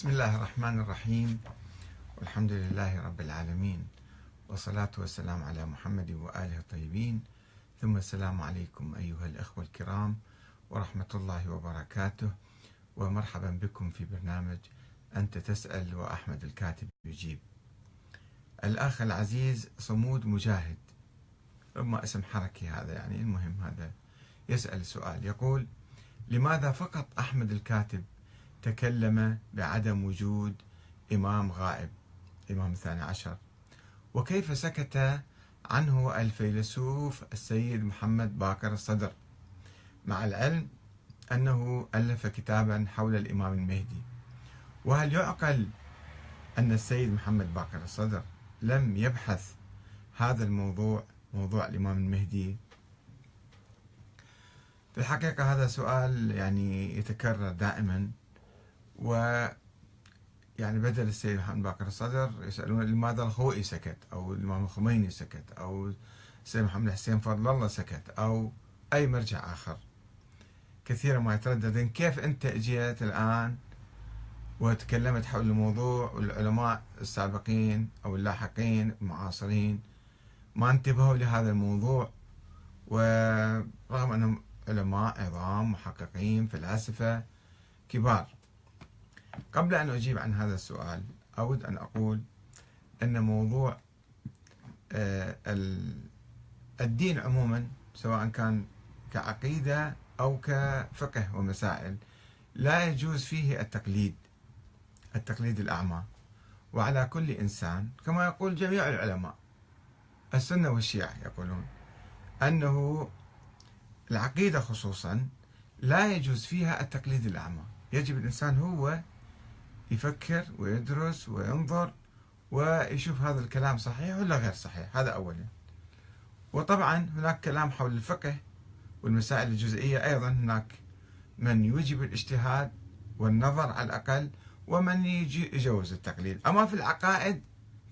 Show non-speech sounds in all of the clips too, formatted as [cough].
بسم الله الرحمن الرحيم. والحمد لله رب العالمين. والصلاة والسلام على محمد وآله الطيبين. ثم السلام عليكم أيها الأخوة الكرام ورحمة الله وبركاته. ومرحبا بكم في برنامج أنت تسأل وأحمد الكاتب يجيب. الأخ العزيز صمود مجاهد. ربما اسم حركي هذا يعني المهم هذا. يسأل سؤال. يقول لماذا فقط أحمد الكاتب تكلم بعدم وجود إمام غائب إمام الثاني عشر. وكيف سكت عنه الفيلسوف السيد محمد باكر الصدر؟ مع العلم أنه ألف كتابا حول الإمام المهدي. وهل يعقل أن السيد محمد باكر الصدر لم يبحث هذا الموضوع موضوع الإمام المهدي؟ في الحقيقة هذا سؤال يعني يتكرر دائما. و يعني بدل السيد محمد باقر الصدر يسألون لماذا الخوئي سكت أو الإمام الخميني سكت أو السيد محمد حسين فضل الله سكت أو أي مرجع آخر. كثيرا ما يترددون. كيف أنت جيت الآن وتكلمت حول الموضوع والعلماء السابقين أو اللاحقين المعاصرين ما انتبهوا لهذا الموضوع؟ ورغم أنهم علماء عظام محققين فلاسفة كبار. قبل أن أجيب عن هذا السؤال أود أن أقول أن موضوع آه، الدين عموما سواء كان كعقيدة أو كفقه ومسائل لا يجوز فيه التقليد التقليد الأعمى. وعلى كل إنسان كما يقول جميع العلماء السنة والشيعة يقولون أنه العقيدة خصوصا لا يجوز فيها التقليد الأعمى. يجب الإنسان هو يفكر ويدرس وينظر ويشوف هذا الكلام صحيح ولا غير صحيح. هذا أولا وطبعا هناك كلام حول الفقه والمسائل الجزئية أيضا هناك من يوجب الاجتهاد والنظر على الأقل ومن يجوز التقليد. أما في العقائد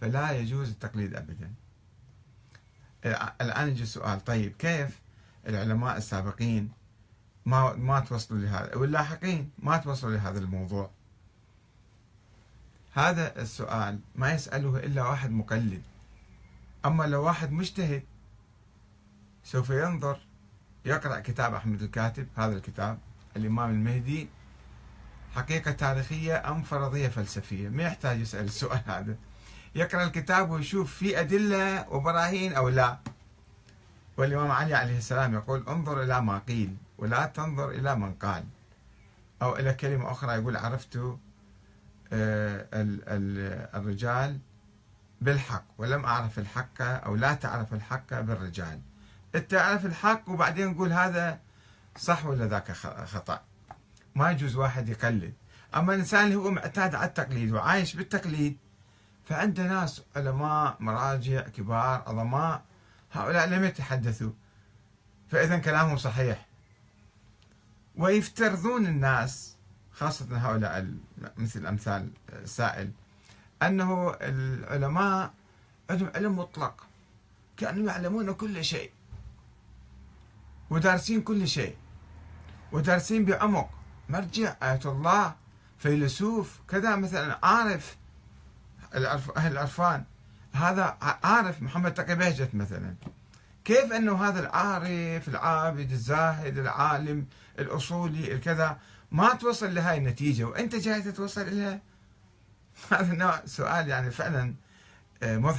فلا يجوز التقليد أبدا. الآن يجي السؤال طيب كيف العلماء السابقين ما ما توصلوا لهذا؟ واللاحقين ما توصلوا لهذا الموضوع؟ هذا السؤال ما يسأله إلا واحد مقلد. أما لو واحد مجتهد سوف ينظر يقرأ كتاب أحمد الكاتب هذا الكتاب الإمام المهدي حقيقة تاريخية أم فرضية فلسفية؟ ما يحتاج يسأل السؤال هذا. يقرأ الكتاب ويشوف في أدلة وبراهين أو لا. والإمام علي عليه السلام يقول انظر إلى ما قيل ولا تنظر إلى من قال. أو إلى كلمة أخرى يقول عرفت آه، الرجال بالحق ولم أعرف الحق أو لا تعرف الحق بالرجال. تعرف الحق وبعدين نقول هذا صح ولا ذاك خطأ. ما يجوز واحد يقلد. أما الإنسان اللي هو معتاد على التقليد وعايش بالتقليد فعنده ناس علماء مراجع كبار عظماء هؤلاء لم يتحدثوا. فإذا كلامهم صحيح. ويفترضون الناس خاصة هؤلاء مثل أمثال السائل أنه العلماء عندهم علم مطلق كانوا يعلمون كل شيء ودارسين كل شيء ودارسين بعمق. مرجع آية الله فيلسوف كذا مثلا عارف أهل العرفان هذا عارف محمد تقي بهجت مثلا. كيف أنه هذا العارف العابد الزاهد العالم الأصولي الكذا ما توصل لهاي النتيجة وأنت جاي تتوصل إليها؟ [laughs] هذا نوع سؤال يعني فعلا آه، مضحك